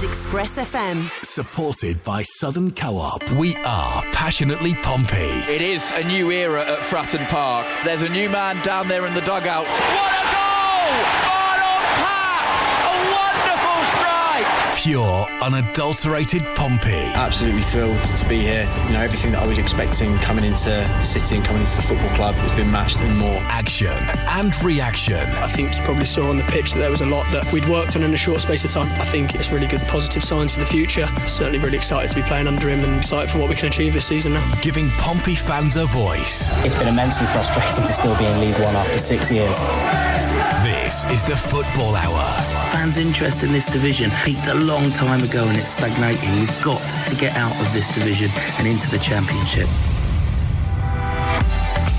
is Express FM. Supported by Southern Co-op. We are passionately Pompey. It is a new era at Fratton Park. There's a new man down there in the dugout. What a goal! Pure, unadulterated Pompey. Absolutely thrilled to be here. You know, everything that I was expecting coming into the city and coming into the football club has been matched and more. Action and reaction. I think you probably saw on the pitch that there was a lot that we'd worked on in a short space of time. I think it's really good positive signs for the future. Certainly really excited to be playing under him and excited for what we can achieve this season now. Giving Pompey fans a voice. It's been immensely frustrating to still be in League One after six years. This is the Football Hour. Fans' interest in this division peaked a long time ago and it's stagnating. We've got to get out of this division and into the Championship.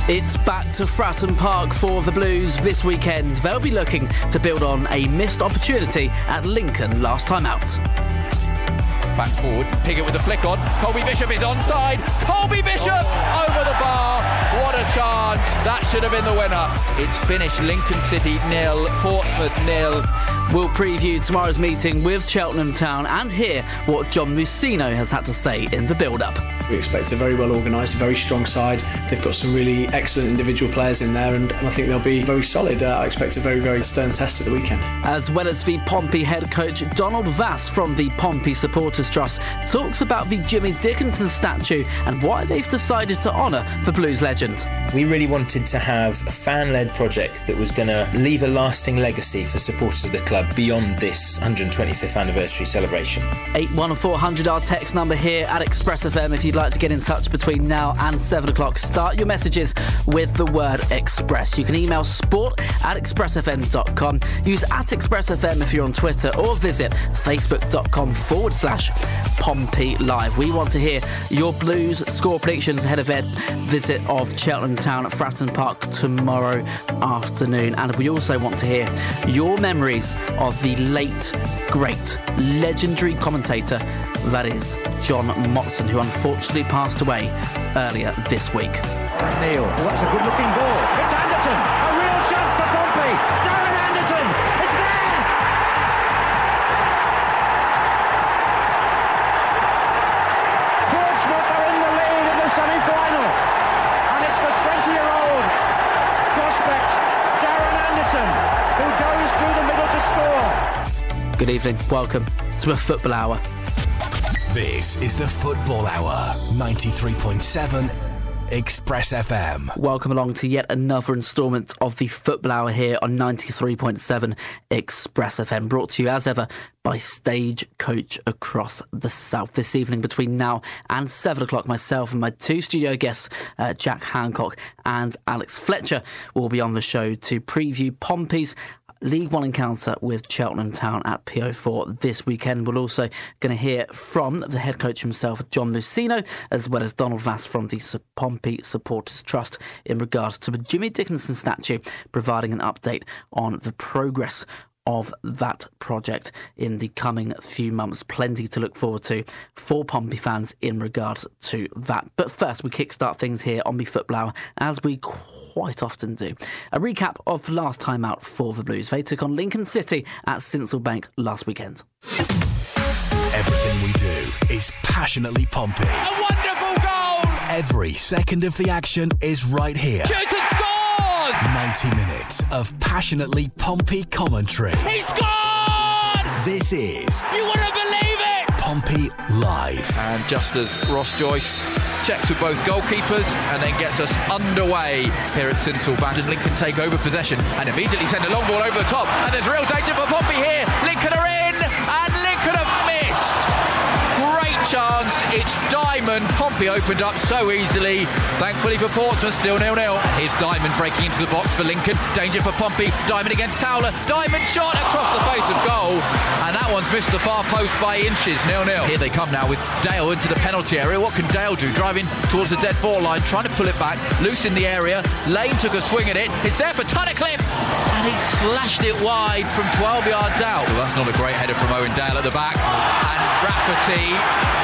It's back to Fratton Park for the Blues this weekend. They'll be looking to build on a missed opportunity at Lincoln last time out. Back forward, Pigott with the flick on. Colby Bishop is onside. Colby Bishop over the bar. What a chance. That should have been the winner. It's finished Lincoln City nil, Portsmouth nil. We'll preview tomorrow's meeting with Cheltenham Town and hear what John Mousinho has had to say in the build-up. We expect a very well organised, very strong side. They've got some really excellent individual players in there, and, and I think they'll be very solid. Uh, I expect a very, very stern test at the weekend. As well as the Pompey head coach Donald Vass from the Pompey Supporters Trust talks about the Jimmy Dickinson statue and why they've decided to honour the Blues legend. We really wanted to have a fan led project that was going to leave a lasting legacy for supporters of the club beyond this 125th anniversary celebration. 81400 our text number here at Express FM if you'd like to get in touch between now and 7 o'clock. Start your messages with the word Express. You can email sport at expressfm.com, use at expressfm if you're on Twitter, or visit facebook.com forward slash Pompey Live. We want to hear your Blues score predictions ahead of their visit of Cheltenham Town at Fratton Park tomorrow afternoon. And we also want to hear your memories of the late, great, legendary commentator that is John Motson, who unfortunately passed away earlier this week. Neil, well, that's a good looking ball. It's Anderton, Good evening, welcome to a football hour. This is the Football Hour, 93.7 Express FM. Welcome along to yet another instalment of the Football Hour here on 93.7 Express FM, brought to you as ever by Stagecoach across the south. This evening, between now and 7 o'clock, myself and my two studio guests, uh, Jack Hancock and Alex Fletcher, will be on the show to preview Pompey's League One encounter with Cheltenham Town at PO4 this weekend. We're also going to hear from the head coach himself, John Mousinho, as well as Donald Vass from the Pompey Supporters Trust in regards to the Jimmy Dickinson statue, providing an update on the progress of that project in the coming few months. Plenty to look forward to for Pompey fans in regards to that. But first, we kickstart things here on the Football Hour, as we quite often do. A recap of last time out for the Blues. They took on Lincoln City at Sincil Bank last weekend. Everything we do is passionately Pompey. A wonderful goal! Every second of the action is right here. Shoot and scores! 90 minutes of passionately Pompey commentary. He's gone! This is Pompey Live. And just as Ross Joyce checks with both goalkeepers and then gets us underway here at Sincil Bank, and Lincoln take over possession and immediately send a long ball over the top. And there's real danger for Pompey here. Lincoln are in, and chance. It's Diamond. Pompey opened up so easily. Thankfully for Portsmouth, still nil-nil. Here's Diamond breaking into the box for Lincoln. Danger for Pompey. Diamond against Towler. Diamond shot across the face of goal. And that one's missed the far post by inches. Nil-nil. Here they come now with Dale into the penalty area. What can Dale do? Driving towards the dead ball line, trying to pull it back. Loose in the area. Lane took a swing at it. It's there for Tunnicliffe. And he slashed it wide from 12 yards out. Well, that's not a great header from Owen Dale at the back. And Lafferty has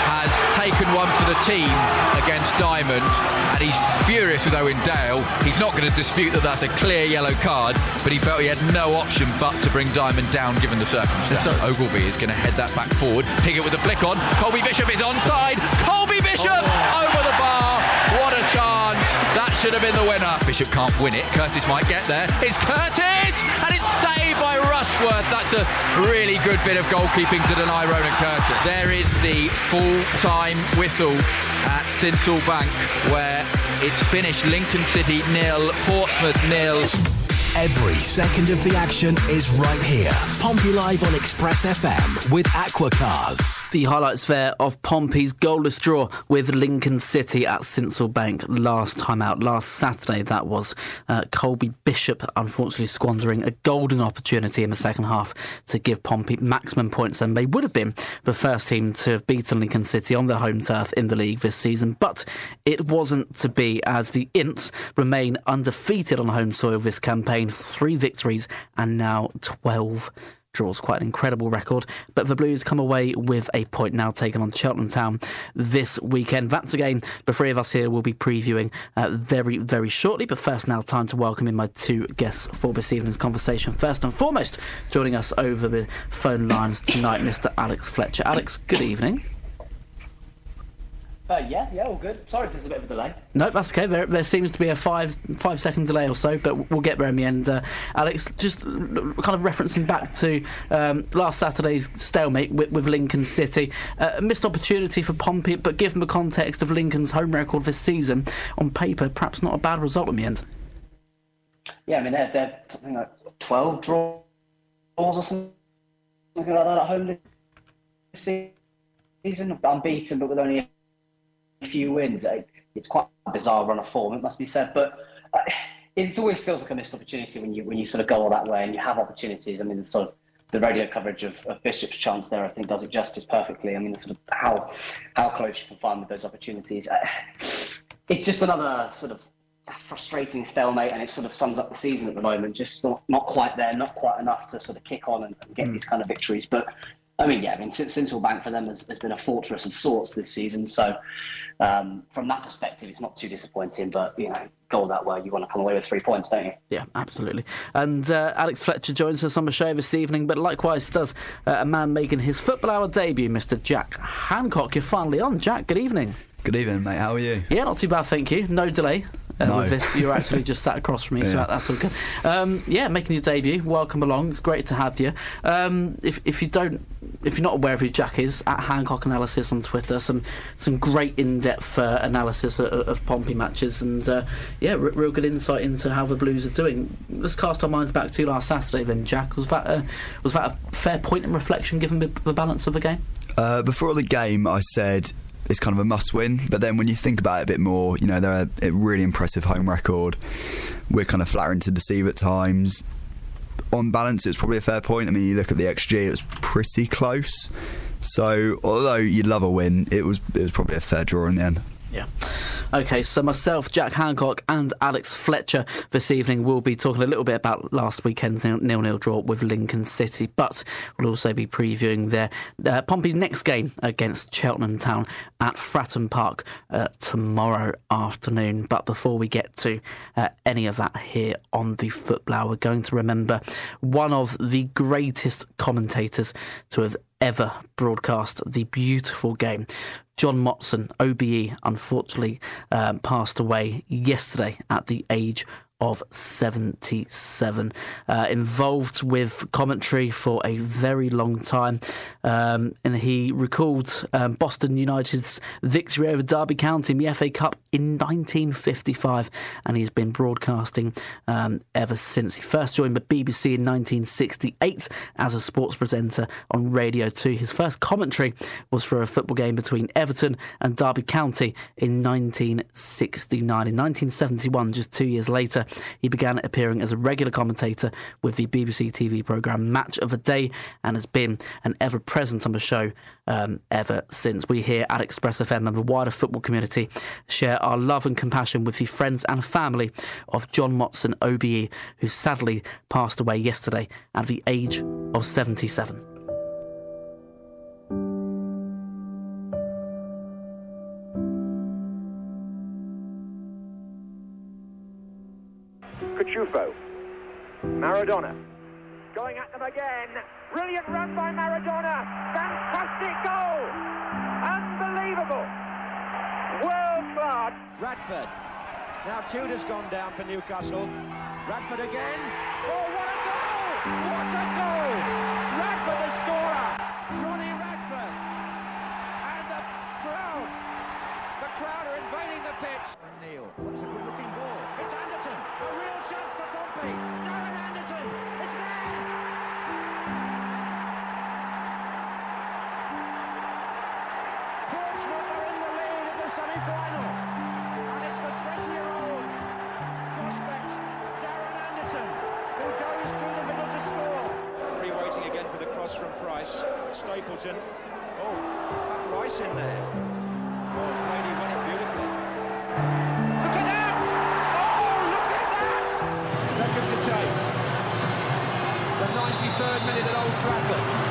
taken one for the team against Diamond, and he's furious with Owen Dale. He's not going to dispute that that's a clear yellow card, but he felt he had no option but to bring Diamond down given the circumstance. Ogilvie is going to head that back forward, Pigott with a flick on. Colby Bishop is onside. Colby Bishop oh. over the bar. What a chance! That should have been the winner. Bishop can't win it. Curtis might get there. It's Curtis, saved by Rushworth. That's a really good bit of goalkeeping to deny Ronan Curtis. There is the full-time whistle at Sincil Bank, where it's finished. Lincoln City nil, Portsmouth nil. Every second of the action is right here. Pompey Live on Express FM with Aquacars. The highlights there of Pompey's goalless draw with Lincoln City at Sincil Bank last time out, last Saturday. That was uh, Colby Bishop, unfortunately squandering a golden opportunity in the second half to give Pompey maximum points, and they would have been the first team to have beaten Lincoln City on their home turf in the league this season. But it wasn't to be, as the Imps remain undefeated on home soil this campaign three victories and now 12 draws. Quite an incredible record. But the Blues come away with a point now taken on Cheltenham Town this weekend. That's a game the three of us here will be previewing uh, very, very shortly. But first, now time to welcome in my two guests for this evening's conversation. First and foremost, joining us over the phone lines tonight, Mr. Alex Fletcher. Alex, good evening. Uh, yeah, yeah, all good. Sorry if there's a bit of a delay. No, that's okay. There, there seems to be a five five second delay or so, but we'll get there in the end. Uh, Alex, just kind of referencing back to um, last Saturday's stalemate with, with Lincoln City, uh, missed opportunity for Pompey, but given the context of Lincoln's home record this season, on paper, perhaps not a bad result in the end. Yeah, I mean they're, they're something like twelve draws or something like that at home this season, unbeaten, but with only few wins. It's quite a bizarre run of form, it must be said. But uh, it always feels like a missed opportunity when you when you sort of go all that way and you have opportunities. I mean, the sort of the radio coverage of, of Bishop's chance there, I think, does it justice perfectly. I mean, the sort of how how close you can find with those opportunities. Uh, it's just another sort of frustrating stalemate, and it sort of sums up the season at the moment. Just not, not quite there, not quite enough to sort of kick on and, and get mm. these kind of victories. But I mean, yeah, I mean, Sincil Bank for them has, has, been a fortress of sorts this season. So, um, from that perspective, it's not too disappointing. But you know, goal that way, you want to come away with three points, don't you? Yeah, absolutely. And uh, Alex Fletcher joins us on the show this evening, but likewise does uh, a man making his football hour debut, Mr. Jack Hancock. You're finally on, Jack. Good evening. Good evening, mate. How are you? Yeah, not too bad, thank you. No delay. Uh, no. With this, you're actually just sat across from me, yeah. so that's all good. Um, yeah, making your debut. Welcome along. It's great to have you. Um, if if you don't, if you're not aware of who Jack is, at Hancock Analysis on Twitter, some some great in-depth uh, analysis of, of, Pompey matches, and uh, yeah, r- real good insight into how the Blues are doing. Let's cast our minds back to last Saturday. Then, Jack, was that a, was that a fair point in reflection given the, the balance of the game? Uh, before the game, I said it's kind of a must win. But then when you think about it a bit more, you know, they're a, really impressive home record. We're kind of flattering to deceive at times. On balance, it's probably a fair point. I mean, you look at the XG, it was pretty close. So, although you'd love a win, it was it was probably a fair draw in the end. Yeah. Okay, so myself, Jack Hancock, and Alex Fletcher this evening will be talking a little bit about last weekend's nil-nil draw with Lincoln City, but we'll also be previewing their uh, Pompey's next game against Cheltenham Town at Fratton Park uh, tomorrow afternoon. But before we get to uh, any of that here on the Football, we're going to remember one of the greatest commentators to have ever broadcast the beautiful game. John Motson, OBE, unfortunately um, passed away yesterday at the age of 77. Uh, involved with commentary for a very long time. Um, and he recalled um, Boston United's victory over Derby County in the FA Cup in 1955. And he's been broadcasting um, ever since. He first joined the BBC in 1968 as a sports presenter on Radio 2. His first commentary was for a football game between Everton and Derby County in 1969. In 1971, just two years later, he began appearing as a regular commentator with the BBC TV programme Match of the Day and has been an ever present on the show um, ever since. We here at Express FM and the wider football community share our love and compassion with the friends and family of John Motson OBE, who sadly passed away yesterday at the age of 77. Maradona. Going at them again. Brilliant run by Maradona. Fantastic goal. Unbelievable. World class. Radford. Now Tudor's gone down for Newcastle. Radford again. Oh, what a goal! What a goal! Radford the scorer. Ronnie Radford. And the crowd. The crowd are invading the pitch. Neil. Cross from Price. Stapleton. Oh, that Rice in there. Oh, Brady won it beautifully. Look at that! Oh, look at that! Beckham to take. The 93rd minute at Old Trafford.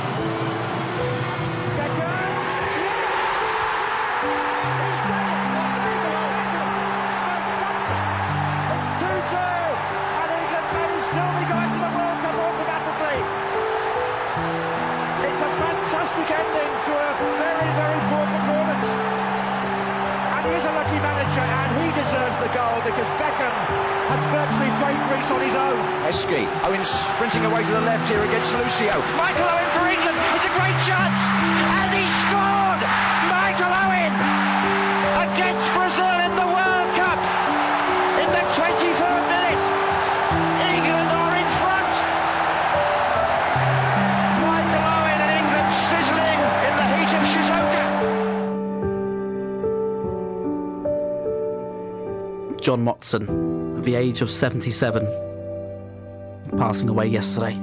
And he deserves the goal because Beckham has virtually played Greece on his own. Eski. Owens sprinting away to the left here against Lucio. Michael Owen for England. It's a great chance. And he scored. Michael Owen against Brazil John Motson, at the age of 77, passing away yesterday.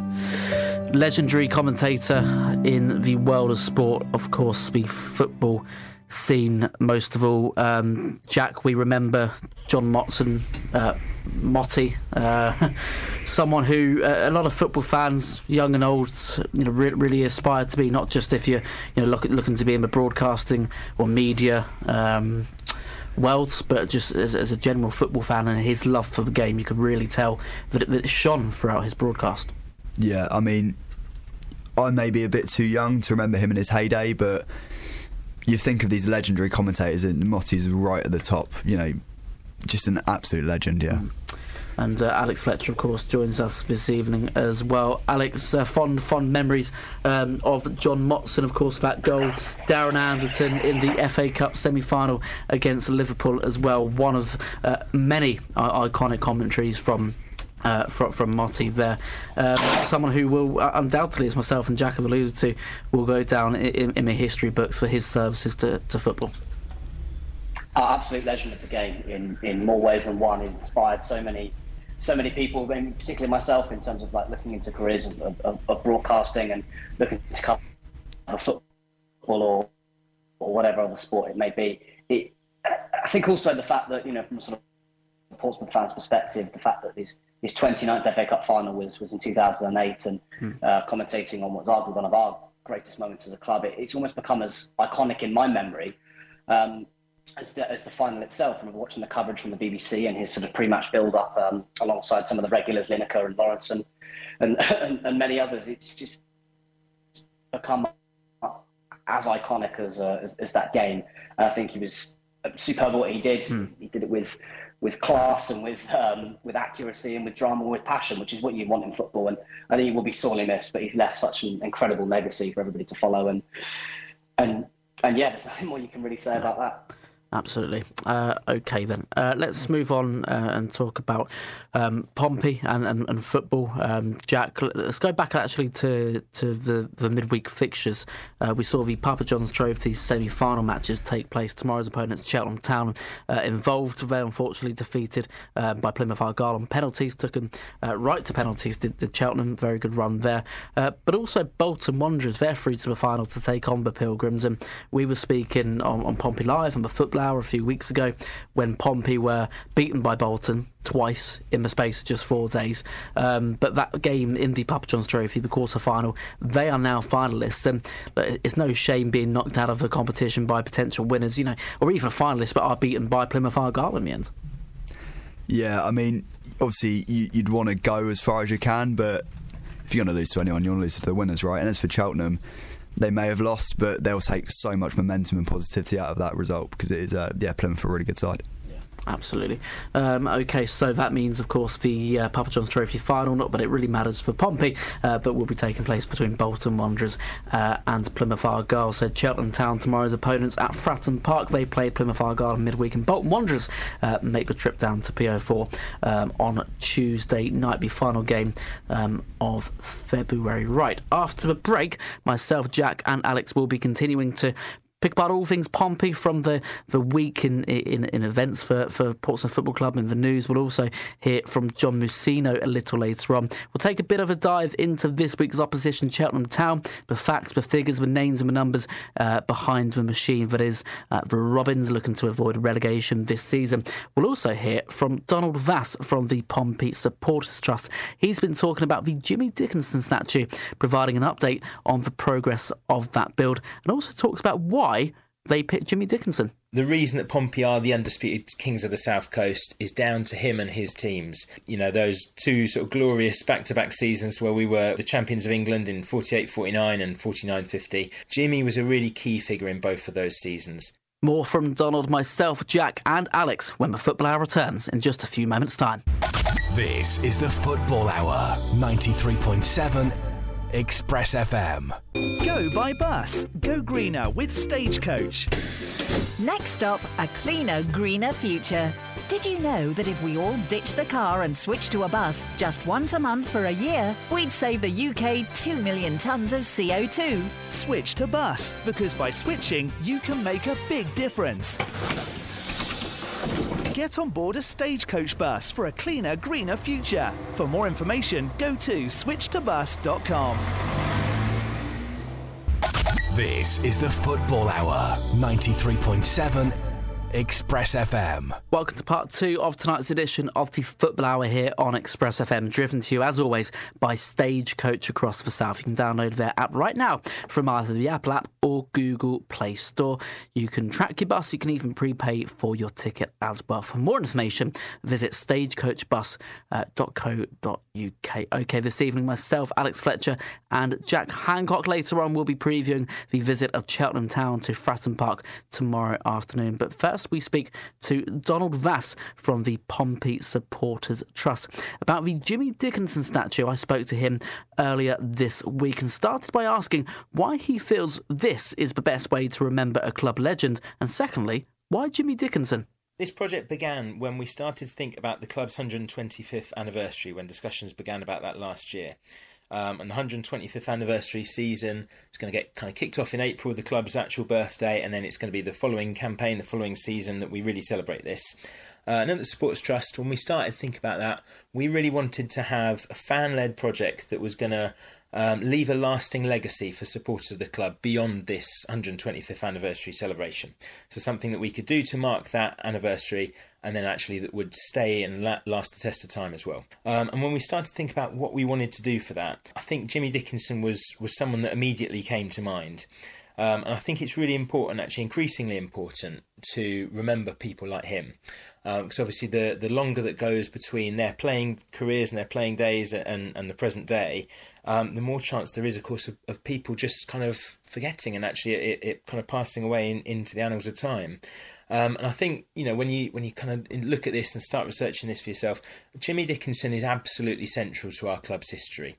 Legendary commentator in the world of sport, of course, the football scene most of all. Um, Jack, we remember John Motson, uh, Motti, uh, someone who uh, a lot of football fans, young and old, you know, re- really aspire to be. Not just if you're, you know, look, looking to be in the broadcasting or media. Um, worlds, but just as, as a general football fan and his love for the game, you could really tell that it, that it shone throughout his broadcast. Yeah, I mean, I may be a bit too young to remember him in his heyday, but you think of these legendary commentators, and Motti's right at the top. You know, just an absolute legend. Yeah. Mm. And uh, Alex Fletcher, of course, joins us this evening as well. Alex, uh, fond, fond memories um, of John Motson, of course, that goal. Darren Anderton in the FA Cup semi final against Liverpool as well. One of uh, many iconic commentaries from. Uh, from, from there, um, someone who will uh, undoubtedly, as myself and Jack have alluded to, will go down in, in the history books for his services to, to football. Uh, absolute legend of the game in, in more ways than one. He's inspired so many so many people, and particularly myself, in terms of like looking into careers of, of, of broadcasting and looking to cover football or or whatever other sport it may be. It, I think also the fact that you know from a sort of Portsmouth fans' perspective, the fact that his his 29th FA Cup final was was in 2008, and uh, commentating on what's arguably one of our greatest moments as a club, it, it's almost become as iconic in my memory. Um, as the, as the final itself, and watching the coverage from the BBC and his sort of pre-match build-up um, alongside some of the regulars, Lineker and Lawrence and, and, and, and many others, it's just become as iconic as, uh, as, as that game. And I think he was superb at what he did. He did it with with class and with um, with accuracy and with drama and with passion, which is what you want in football. And I think he will be sorely missed, but he's left such an incredible legacy for everybody to follow. And and and yeah, there's nothing more you can really say about that. Absolutely. Uh, okay, then. Uh, let's move on uh, and talk about um, Pompey and, and, and football. Um, Jack, let's go back actually to, to the, the midweek fixtures. Uh, we saw the Papa John's Trophy semi final matches take place. Tomorrow's opponents, Cheltenham Town, uh, involved. They unfortunately defeated uh, by Plymouth Argyle on penalties, took them right to penalties, did, did Cheltenham. Very good run there. but also Bolton Wanderers, they're through to the final to take on the Pilgrims. And we were speaking on, on Pompey Live and the football a few weeks ago when Pompey were beaten by Bolton twice in the space of just four days. Um, but that game in the Papa John's Trophy, the quarter final, they are now finalists, and it's no shame being knocked out of the competition by potential winners, you know, or even finalists, but are beaten by Plymouth Argyle in the end. Yeah, I mean, obviously you, would want to go as far as you can, but if you're going to lose to anyone, you want to lose to the winners, right? And as for Cheltenham, they may have lost, but they'll take so much momentum and positivity out of that result because it is, uh, yeah, Plymouth a really good side. Absolutely. Um, okay, so that means, of course, the uh, Papa John's Trophy final, not but it really matters for Pompey, uh, but will be taking place between Bolton Wanderers uh, and Plymouth Argyle. So Cheltenham Town tomorrow's opponents at Fratton Park. They play Plymouth Argyle midweek, and Bolton Wanderers uh, make the trip down to PO4 um, on Tuesday night. Be final game um, of February. Right after the break, myself, Jack, and Alex will be continuing to pick apart all things Pompey from the, the week in, in, in events for, for Portsmouth Football Club and the news. We'll also hear from John Mousinho a little later on. We'll take a bit of a dive into this week's opposition, Cheltenham Town, the facts, the figures, the names and the numbers uh, behind the machine that is uh, the Robins looking to avoid relegation this season. We'll also hear from Donald Vass from the Pompey Supporters Trust. He's been talking about the Jimmy Dickinson statue, providing an update on the progress of that build, and also talks about why why they picked Jimmy Dickinson. The reason that Pompey are the undisputed kings of the South Coast is down to him and his teams. You know, those two sort of glorious back to back seasons where we were the champions of England in 48 49 and 49 50. Jimmy was a really key figure in both of those seasons. More from Donald, myself, Jack, and Alex when the Football Hour returns in just a few moments' time. This is the Football Hour, 93.7 Express FM. Go by bus. Go greener with Stagecoach. Next stop, a cleaner, greener future. Did you know that if we all ditch the car and switch to a bus just once a month for a year, we'd save the UK 2 million tonnes of CO2? Switch to bus, because by switching, you can make a big difference. Get on board a stagecoach bus for a cleaner, greener future. For more information, go to switchtobus.com. This is the Football Hour, 93.7 Express FM. Welcome to part two of tonight's edition of the Football Hour here on Express FM, driven to you as always by Stagecoach across the South. You can download their app right now from either the Apple app or Google Play Store. You can track your bus, you can even prepay for your ticket as well. For more information, visit stagecoachbus.co.uk. Uh, okay, this evening, myself, Alex Fletcher, and Jack Hancock later on will be previewing the visit of Cheltenham Town to Fratton Park tomorrow afternoon. But first, we speak to Donald Vass from the Pompey Supporters Trust about the Jimmy Dickinson statue. I spoke to him earlier this week and started by asking why he feels this is the best way to remember a club legend, and secondly, why Jimmy Dickinson? This project began when we started to think about the club's 125th anniversary, when discussions began about that last year. Um, and the 125th anniversary season is going to get kind of kicked off in April, the club's actual birthday, and then it's going to be the following campaign, the following season that we really celebrate this. Uh, and at the Supporters Trust, when we started to think about that, we really wanted to have a fan led project that was going to um, leave a lasting legacy for supporters of the club beyond this 125th anniversary celebration. So, something that we could do to mark that anniversary and then actually that would stay and la- last the test of time as well. Um, and when we started to think about what we wanted to do for that, I think Jimmy Dickinson was, was someone that immediately came to mind. Um, and I think it's really important, actually increasingly important, to remember people like him because um, obviously the the longer that goes between their playing careers and their playing days and and the present day, um, the more chance there is, of course, of, of people just kind of forgetting and actually it, it kind of passing away in, into the annals of time. Um, and I think you know when you when you kind of look at this and start researching this for yourself, Jimmy Dickinson is absolutely central to our club's history.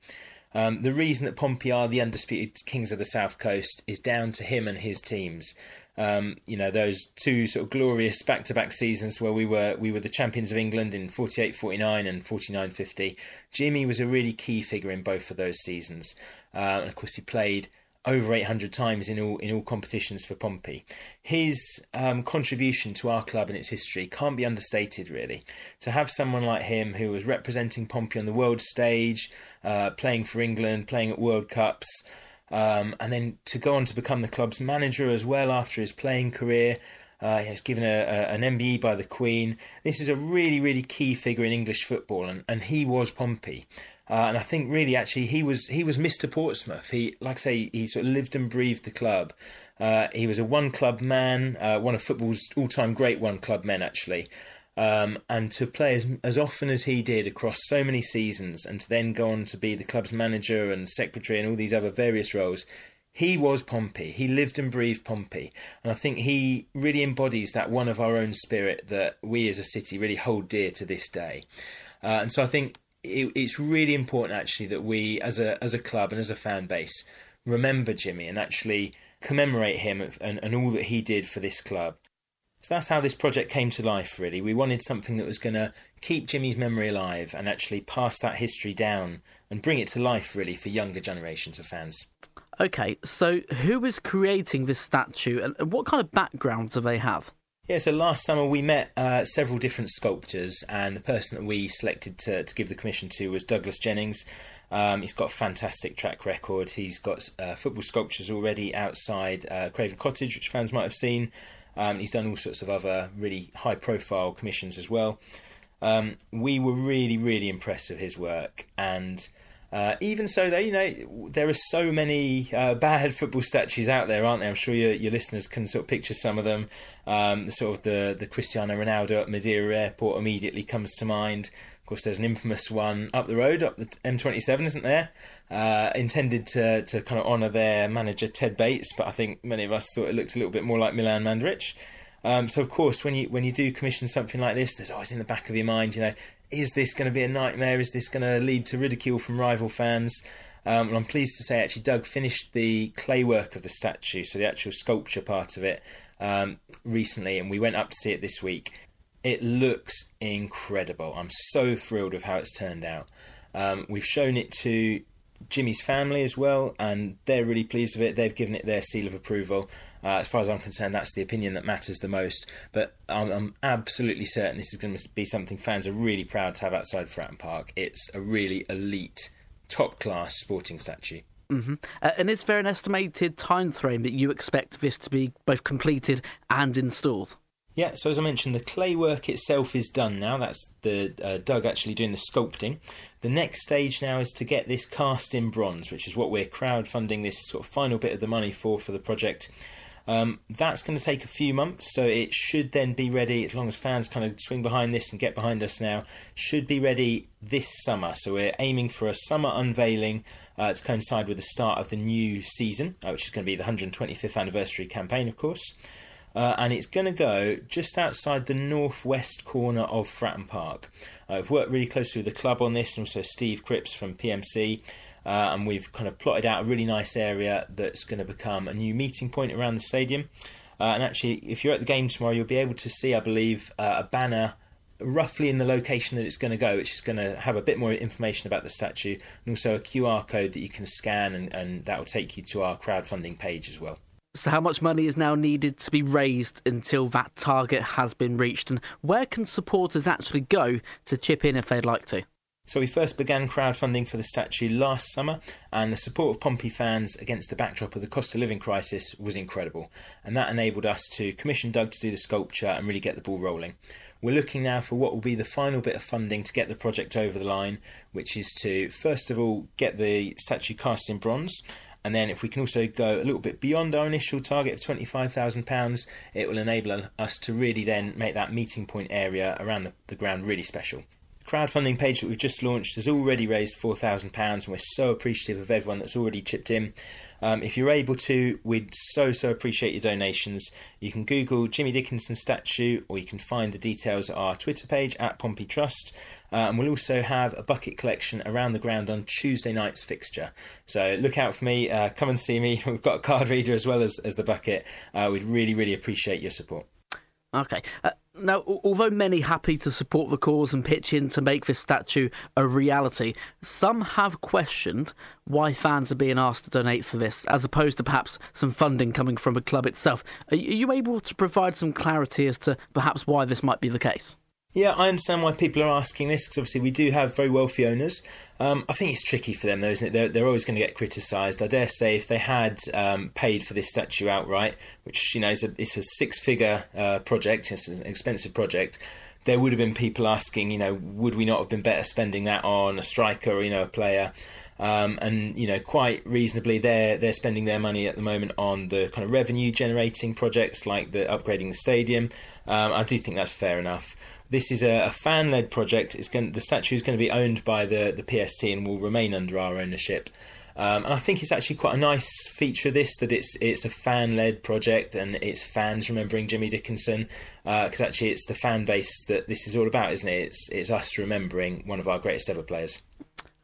Um, the reason that Pompey are the undisputed kings of the South Coast is down to him and his teams. Um, you know those two sort of glorious back-to-back seasons where we were we were the champions of England in 48-49 and 49-50. Jimmy was a really key figure in both of those seasons, uh, and of course he played over 800 times in all in all competitions for Pompey. His um, contribution to our club and its history can't be understated. Really, to have someone like him who was representing Pompey on the world stage, uh, playing for England, playing at World Cups. Um, and then to go on to become the club's manager as well after his playing career. Uh, he was given a, a, an MBE by the Queen. This is a really, really key figure in English football, and, and he was Pompey. Uh, and I think really, actually, he was he was Mr. Portsmouth. He, like I say, he sort of lived and breathed the club. Uh, he was a one club man, uh, one of football's all time great one club men, actually. Um, and to play as, as often as he did across so many seasons, and to then go on to be the club's manager and secretary and all these other various roles, he was Pompey. He lived and breathed Pompey. And I think he really embodies that one of our own spirit that we as a city really hold dear to this day. Uh, and so I think it, it's really important actually that we as a as a club and as a fan base remember Jimmy and actually commemorate him and, and all that he did for this club. So that's how this project came to life, really. We wanted something that was going to keep Jimmy's memory alive and actually pass that history down and bring it to life, really, for younger generations of fans. Okay, so who is creating this statue and what kind of background do they have? Yeah, so last summer we met uh, several different sculptors, and the person that we selected to, to give the commission to was Douglas Jennings. Um, he's got a fantastic track record. He's got uh, football sculptures already outside uh, Craven Cottage, which fans might have seen. Um, he's done all sorts of other really high profile commissions as well. Um, we were really, really impressed with his work, and uh, even so, though, you know, there are so many uh, bad football statues out there, aren't there? I'm sure your, your listeners can sort of picture some of them. Um, sort of the, the Cristiano Ronaldo at Madeira Airport immediately comes to mind. Of course, there's an infamous one up the road, up the M27, isn't there? Uh, intended to, to kind of honour their manager Ted Bates, but I think many of us thought it looked a little bit more like Milan Mandaric. Um, so, of course, when you when you do commission something like this, there's always in the back of your mind, you know, is this going to be a nightmare? Is this going to lead to ridicule from rival fans? Um, and I'm pleased to say, actually, Doug finished the clay work of the statue, so the actual sculpture part of it, um, recently, and we went up to see it this week. It looks incredible. I'm so thrilled with how it's turned out. Um, we've shown it to Jimmy's family as well, and they're really pleased with it. They've given it their seal of approval. Uh, as far as I'm concerned, that's the opinion that matters the most. But I'm, I'm, absolutely certain this is going to be something fans are really proud to have outside Fratton Park. It's a really elite, top class sporting statue. Mm-hmm. Uh, and is there an estimated time frame that you expect this to be both completed and installed? Yeah, so as I mentioned, the clay work itself is done now. That's the uh, Doug actually doing the sculpting. The next stage now is to get this cast in bronze, which is what we're crowdfunding this sort of final bit of the money for for the project. Um, that's going to take a few months, so it should then be ready as long as fans kind of swing behind this and get behind us now. Should be ready this summer, so we're aiming for a summer unveiling uh, to coincide with the start of the new season, uh, which is going to be the 125th anniversary campaign, of course. Uh, and it's going to go just outside the northwest corner of Fratton Park. Uh, I've worked really closely with the club on this, and also Steve Cripps from PMC. Uh, and we've kind of plotted out a really nice area that's going to become a new meeting point around the stadium. Uh, and actually, if you're at the game tomorrow, you'll be able to see, I believe, uh, a banner roughly in the location that it's going to go, which is going to have a bit more information about the statue and also a QR code that you can scan, and, and that will take you to our crowdfunding page as well. So, how much money is now needed to be raised until that target has been reached? And where can supporters actually go to chip in if they'd like to? So, we first began crowdfunding for the statue last summer, and the support of Pompey fans against the backdrop of the cost of living crisis was incredible. And that enabled us to commission Doug to do the sculpture and really get the ball rolling. We're looking now for what will be the final bit of funding to get the project over the line, which is to first of all get the statue cast in bronze and then if we can also go a little bit beyond our initial target of £25,000, it will enable us to really then make that meeting point area around the, the ground really special crowdfunding page that we've just launched has already raised £4,000 and we're so appreciative of everyone that's already chipped in. Um, if you're able to, we'd so, so appreciate your donations. You can Google Jimmy Dickinson statue or you can find the details at our Twitter page at Pompey Trust. Uh, and we'll also have a bucket collection around the ground on Tuesday night's fixture. So look out for me, uh, come and see me. We've got a card reader as well as, as the bucket. Uh, we'd really, really appreciate your support. Okay. Uh, now, although many happy to support the cause and pitch in to make this statue a reality, some have questioned why fans are being asked to donate for this, as opposed to perhaps some funding coming from a club itself. Are you able to provide some clarity as to perhaps why this might be the case? Yeah, I understand why people are asking this because obviously we do have very wealthy owners. Um, I think it's tricky for them though, isn't it? They're, they're always going to get criticised. I dare say if they had um, paid for this statue outright, which you know is a, it's a six-figure uh, project, it's an expensive project, there would have been people asking, you know, would we not have been better spending that on a striker or you know a player? Um, and you know, quite reasonably, they're they're spending their money at the moment on the kind of revenue generating projects like the upgrading the stadium. Um, I do think that's fair enough. This is a, a fan led project. It's going the statue is going to be owned by the the PST and will remain under our ownership. Um, and I think it's actually quite a nice feature of this that it's it's a fan led project and it's fans remembering Jimmy Dickinson because uh, actually it's the fan base that this is all about, isn't it? It's it's us remembering one of our greatest ever players.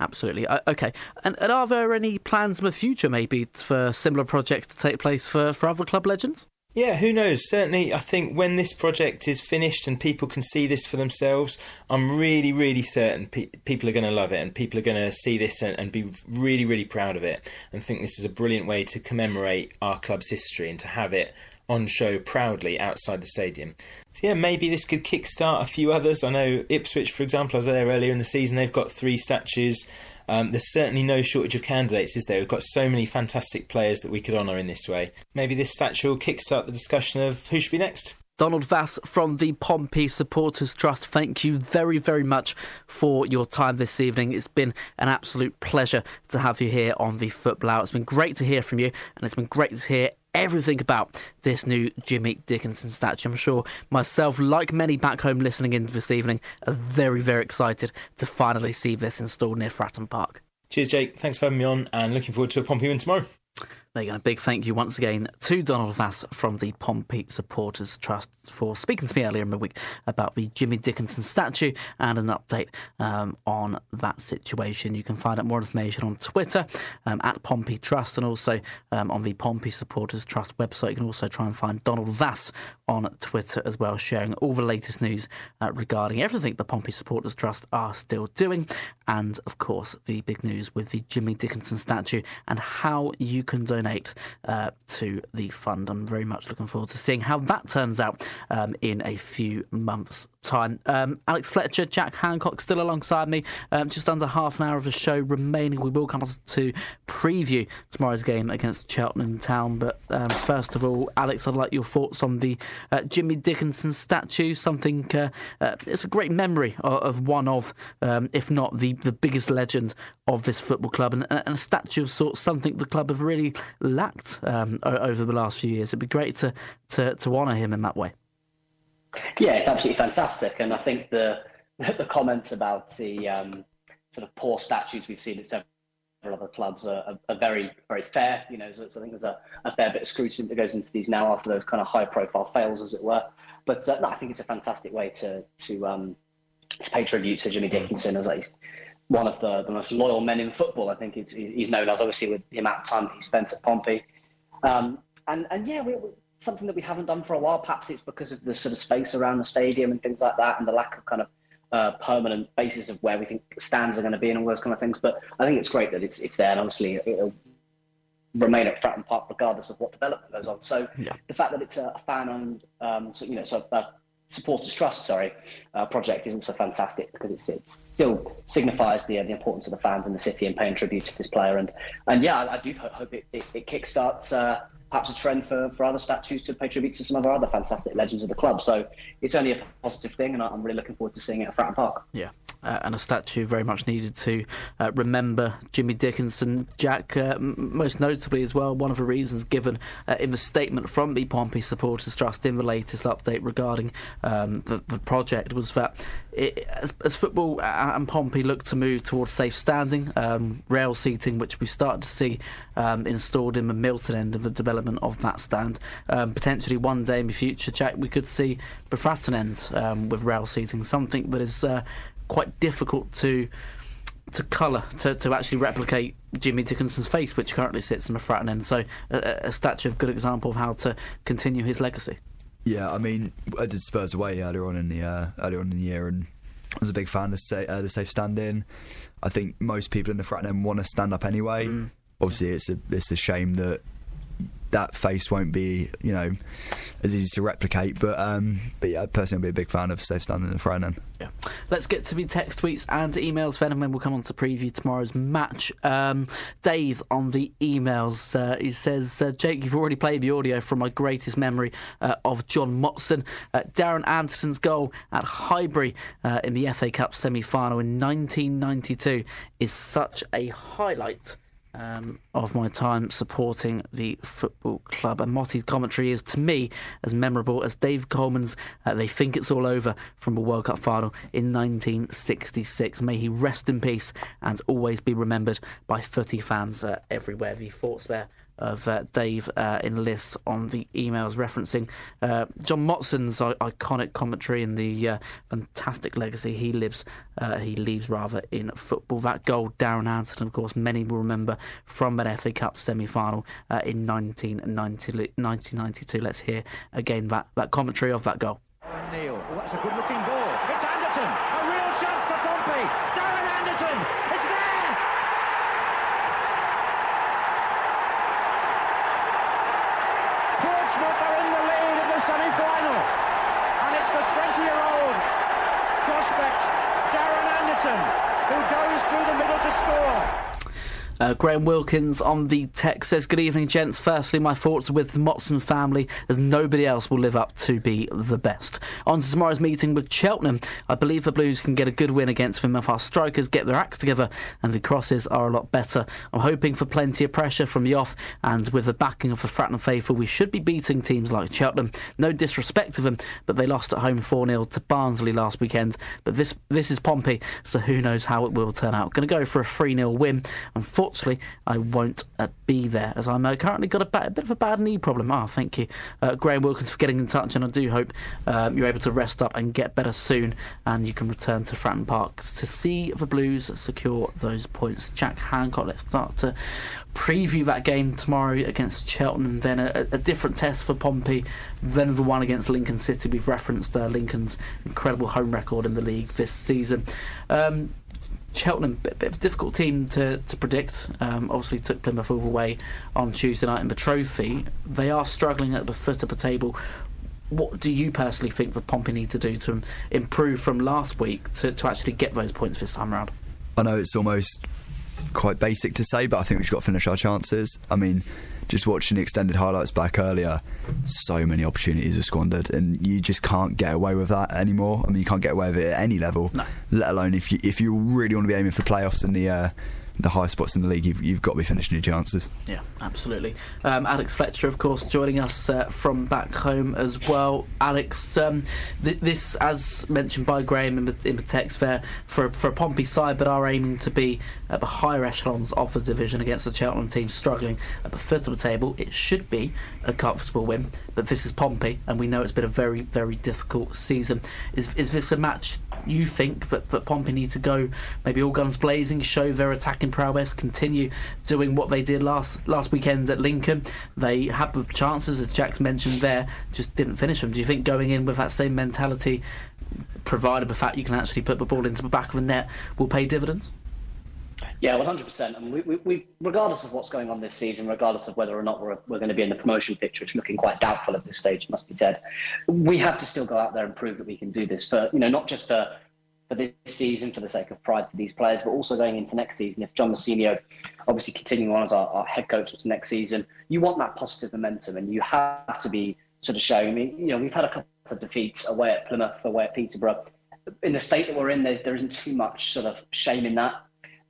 Absolutely. Uh, okay. And, and, are there any plans in the future, maybe, for similar projects to take place for, for other club legends? Yeah, who knows? Certainly, I think when this project is finished and people can see this for themselves, I'm really, really certain pe- people are going to love it and people are going to see this and, and, be really, really proud of it and think this is a brilliant way to commemorate our club's history and to have it on show proudly outside the stadium. So, yeah, maybe this could kickstart a few others. I know Ipswich, for example, I was there earlier in the season, they've got three statues. Um, there's certainly no shortage of candidates, is there? We've got so many fantastic players that we could honour in this way. Maybe this statue will kickstart the discussion of who should be next. Donald Vass from the Pompey Supporters Trust, thank you very, very much for your time this evening. It's been an absolute pleasure to have you here on the Football It's been great to hear from you, and it's been great to hear everything about this new Jimmy Dickinson statue. I'm sure myself, like many back home listening in this evening, are very, very excited to finally see this installed near Fratton Park. Cheers, Jake. Thanks for having me on, and looking forward to a Pompey win tomorrow. There. A big thank you once again to Donald Vass from the Pompey Supporters Trust for speaking to me earlier in the week about the Jimmy Dickinson statue and an update um, on that situation. You can find out more information on Twitter um, at Pompey Trust and also um, on the Pompey Supporters Trust website. You can also try and find Donald Vass on Twitter as well, sharing all the latest news uh, regarding everything the Pompey Supporters Trust are still doing. And of course, the big news with the Jimmy Dickinson statue and how you can donate uh, to the fund. I'm very much looking forward to seeing how that turns out um, in a few months' time. Um, Alex Fletcher, Jack Hancock still alongside me. Um, just under half an hour of the show remaining. We will come on to preview tomorrow's game against Cheltenham Town. But um, first of all, Alex, I'd like your thoughts on the uh, Jimmy Dickinson statue. Something, uh, uh, it's a great memory of, of one of, um, if not the, the biggest legend of this football club, and, and a statue of sorts, something the club have really lacked um, over the last few years. It'd be great to to, to honour him in that way. Yeah, it's absolutely fantastic, and I think the the comments about the um, sort of poor statues we've seen at several other clubs are, are, are very very fair. You know, so, so I think there's a, a, fair bit of scrutiny that goes into these now after those kind of high profile fails, as it were. But uh, no, I think it's a fantastic way to to um, to pay tribute to Jimmy Dickinson as like one of the, the most loyal men in football. I think he's, he's known as obviously with the amount of time that he spent at Pompey. Um, and and yeah, we, we, something that we haven't done for a while. Perhaps it's because of the sort of space around the stadium and things like that, and the lack of kind of uh, permanent basis of where we think stands are going to be and all those kind of things. But I think it's great that it's it's there, and obviously it'll remain at Fratton Park regardless of what development goes on. So yeah. the fact that it's a, fan-owned, um, so, you know, so a supporters trust sorry uh, project is also fantastic because it's, it still signifies the, uh, the importance of the fans in the city and paying tribute to this player and and yeah I, I do hope it, it, it kickstarts uh, perhaps a trend for, for other statues to pay tribute to some of our other fantastic legends of the club. So it's only a positive thing and I'm really looking forward to seeing it at Fratton Park. Yeah uh, and a statue very much needed to uh, remember Jimmy Dickinson. Jack, uh, most notably as well, one of the reasons given uh, in the statement from the Pompey Supporters Trust in the latest update regarding um, the, the, project was that it, as, as, football and Pompey look to move towards safe standing, um, rail seating, which we start to see um, installed in the Milton end of the development of that stand, um, potentially one day in the future, Jack, we could see the Fratton end um, with rail seating, something that is uh, quite difficult to to colour to, to actually replicate Jimmy Dickinson's face, which currently sits in the Fratton end. So a, a statue of good example of how to continue his legacy. Yeah, I mean, I did Spurs away earlier on in the uh, earlier on in the year, and I was a big fan of the, sa- uh, the safe stand in. I think most people in the Fratton end want to stand up anyway. Mm. Obviously, it's a it's a shame that that face won't be, you know, as easy to replicate. But um, but yeah, personally, I'll be a big fan of safe standing in the Fratton end. Yeah. Let's get to the text, tweets, and emails. Then, and then we'll come on to preview tomorrow's match. Um, Dave on the emails, uh, he says, uh, Jake, you've already played the audio from my greatest memory uh, of John Motson. Uh, Darren Anderton's goal at Highbury uh, in the FA Cup semi final in 1992 is such a highlight um, of my time supporting the football club. And Motty's commentary is, to me, as memorable as Dave Coleman's uh, They Think It's All Over from a World Cup final in 1966. May he rest in peace and always be remembered by footy fans uh, everywhere. The thoughts there of uh, Dave uh, in lists on the emails referencing uh, John Motson's iconic commentary and the uh, fantastic legacy he lives uh, he leaves rather in football. That goal, Darren Anderton, of course, many will remember from an FA Cup semi-final uh, in 1990, 1992. Let's hear again that, that commentary of that goal. Neil, oh, that's a good-looking ball. It's Anderton, a real chance for Pompey. Darren Anderton, it's there. Portsmouth are in the lead of the semi-final, and it's the 20-year-old prospect Darren Anderton who goes through the middle to score. Uh, Graham Wilkins on the text says, Good evening, gents. Firstly, my thoughts with the Motson family, as nobody else will live up to be the best. On to tomorrow's meeting with Cheltenham. I believe the Blues can get a good win against them if our strikers get their acts together and the crosses are a lot better. I'm hoping for plenty of pressure from the off, and with the backing of the Fratton faithful, we should be beating teams like Cheltenham. No disrespect to them, but they lost at home 4 0 to Barnsley last weekend. But this this is Pompey, so who knows how it will turn out. Going to go for a 3 0 win. Unfortunately, I won't uh, be there as I'm uh, currently got a, ba- a, bit of a bad knee problem. Ah, thank you, uh, Graham Wilkins, for getting in touch, and I do hope um, you're able to rest up and get better soon, and you can return to Fratton Park to see the Blues secure those points. Jack Hancock, let's start to preview that game tomorrow against Cheltenham, then a, a different test for Pompey, then the one against Lincoln City. We've referenced uh, Lincoln's incredible home record in the league this season. Um, Cheltenham, a bit of a difficult team to, to predict. Um, obviously, took Plymouth all the way on Tuesday night in the trophy. They are struggling at the foot of the table. What do you personally think that Pompey need to do to improve from last week to, to actually get those points this time around? I know it's almost quite basic to say, but I think we've got to finish our chances. I mean, just watching the extended highlights back earlier, so many opportunities were squandered, and you just can't get away with that anymore. I mean, you can't get away with it at any level, no. let alone if you if you really want to be aiming for playoffs in the uh, the high spots in the league, you've, you've got to be finishing your chances. Yeah, absolutely. Um, Alex Fletcher, of course, joining us uh, from back home as well. Alex, um, th- this, as mentioned by Graham in the, in the text there, for, for a Pompey side, but are aiming to be at the higher echelons of the division against the Cheltenham team struggling at the foot of the table. It should be a comfortable win, but this is Pompey, and we know it's been a very, very difficult season. Is, is this a match you think that, that Pompey need to go maybe all guns blazing, show their attacking prowess, continue doing what they did last last weekend at Lincoln? They had the chances, as Jack's mentioned there, just didn't finish them. Do you think going in with that same mentality, provided the fact you can actually put the ball into the back of the net, will pay dividends? Yeah, one hundred percent. I mean, we, we, regardless of what's going on this season, regardless of whether or not we're, we're going to be in the promotion picture, it's looking quite doubtful at this stage. Must be said. We have to still go out there and prove that we can do this for you know not just for for this season for the sake of pride for these players, but also going into next season. If John Mousinho, obviously continuing on as our, our head coach into next season, you want that positive momentum, and you have to be sort of showing me. You know, we've had a couple of defeats away at Plymouth, away at Peterborough. In the state that we're in, there, there isn't too much sort of shame in that.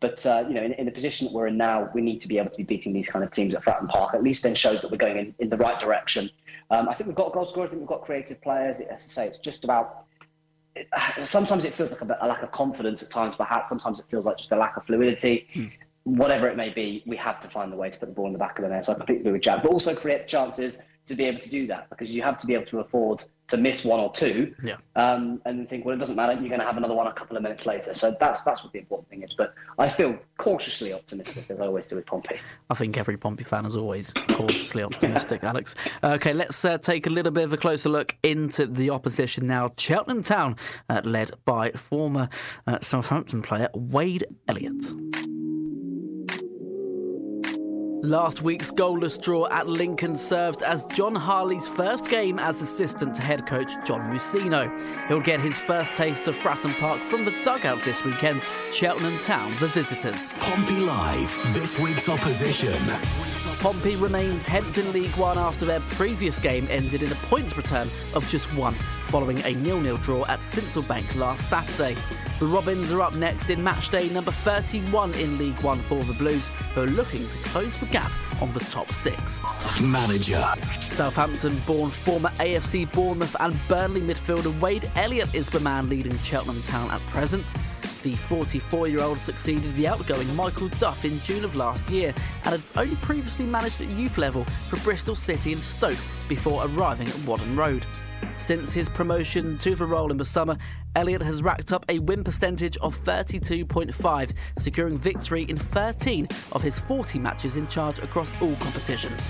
But uh, you know, in, in, the position that we're in now, we need to be able to be beating these kind of teams at Fratton Park. At least then shows that we're going in, in the right direction. Um, I think we've got goal scorers. I think we've got creative players. As I say, it's just about. It, sometimes it feels like a, a, lack of confidence at times, perhaps. Sometimes it feels like just a lack of fluidity. Hmm. Whatever it may be, we have to find the way to put the ball in the back of the net. So I completely agree with Jack. But also create chances to be able to do that because you have to be able to afford to miss one or two, yeah. um, and think, well, it doesn't matter. You're going to have another one a couple of minutes later. So that's that's what the important thing is. But I feel cautiously optimistic as I always do with Pompey. I think every Pompey fan is always cautiously optimistic, Alex. Okay, let's uh, take a little bit of a closer look into the opposition now. Cheltenham Town, uh, led by former uh, Southampton player Wade Elliott. Last week's goalless draw at Lincoln served as Jon Harley's first game as assistant to head coach John Mousinho. He'll get his first taste of Fratton Park from the dugout this weekend. Cheltenham Town, the visitors. Pompey Live, this week's opposition. Pompey remain 10th in League One after their previous game ended in a points return of just one, following a nil-nil draw at Sincil Bank last Saturday. The Robins are up next in matchday number 31 in League One for the Blues, who are looking to close the gap on the top six. Manager. Southampton born former AFC Bournemouth and Burnley midfielder Wade Elliott is the man leading Cheltenham Town at present. The 44 year old succeeded the outgoing Michael Duff in June of last year and had only previously managed at youth level for Bristol City and Stoke before arriving at Whaddon Road. Since his promotion to the role in the summer, Elliott has racked up a win percentage of 32.5, securing victory in 13 of his 40 matches in charge across all competitions.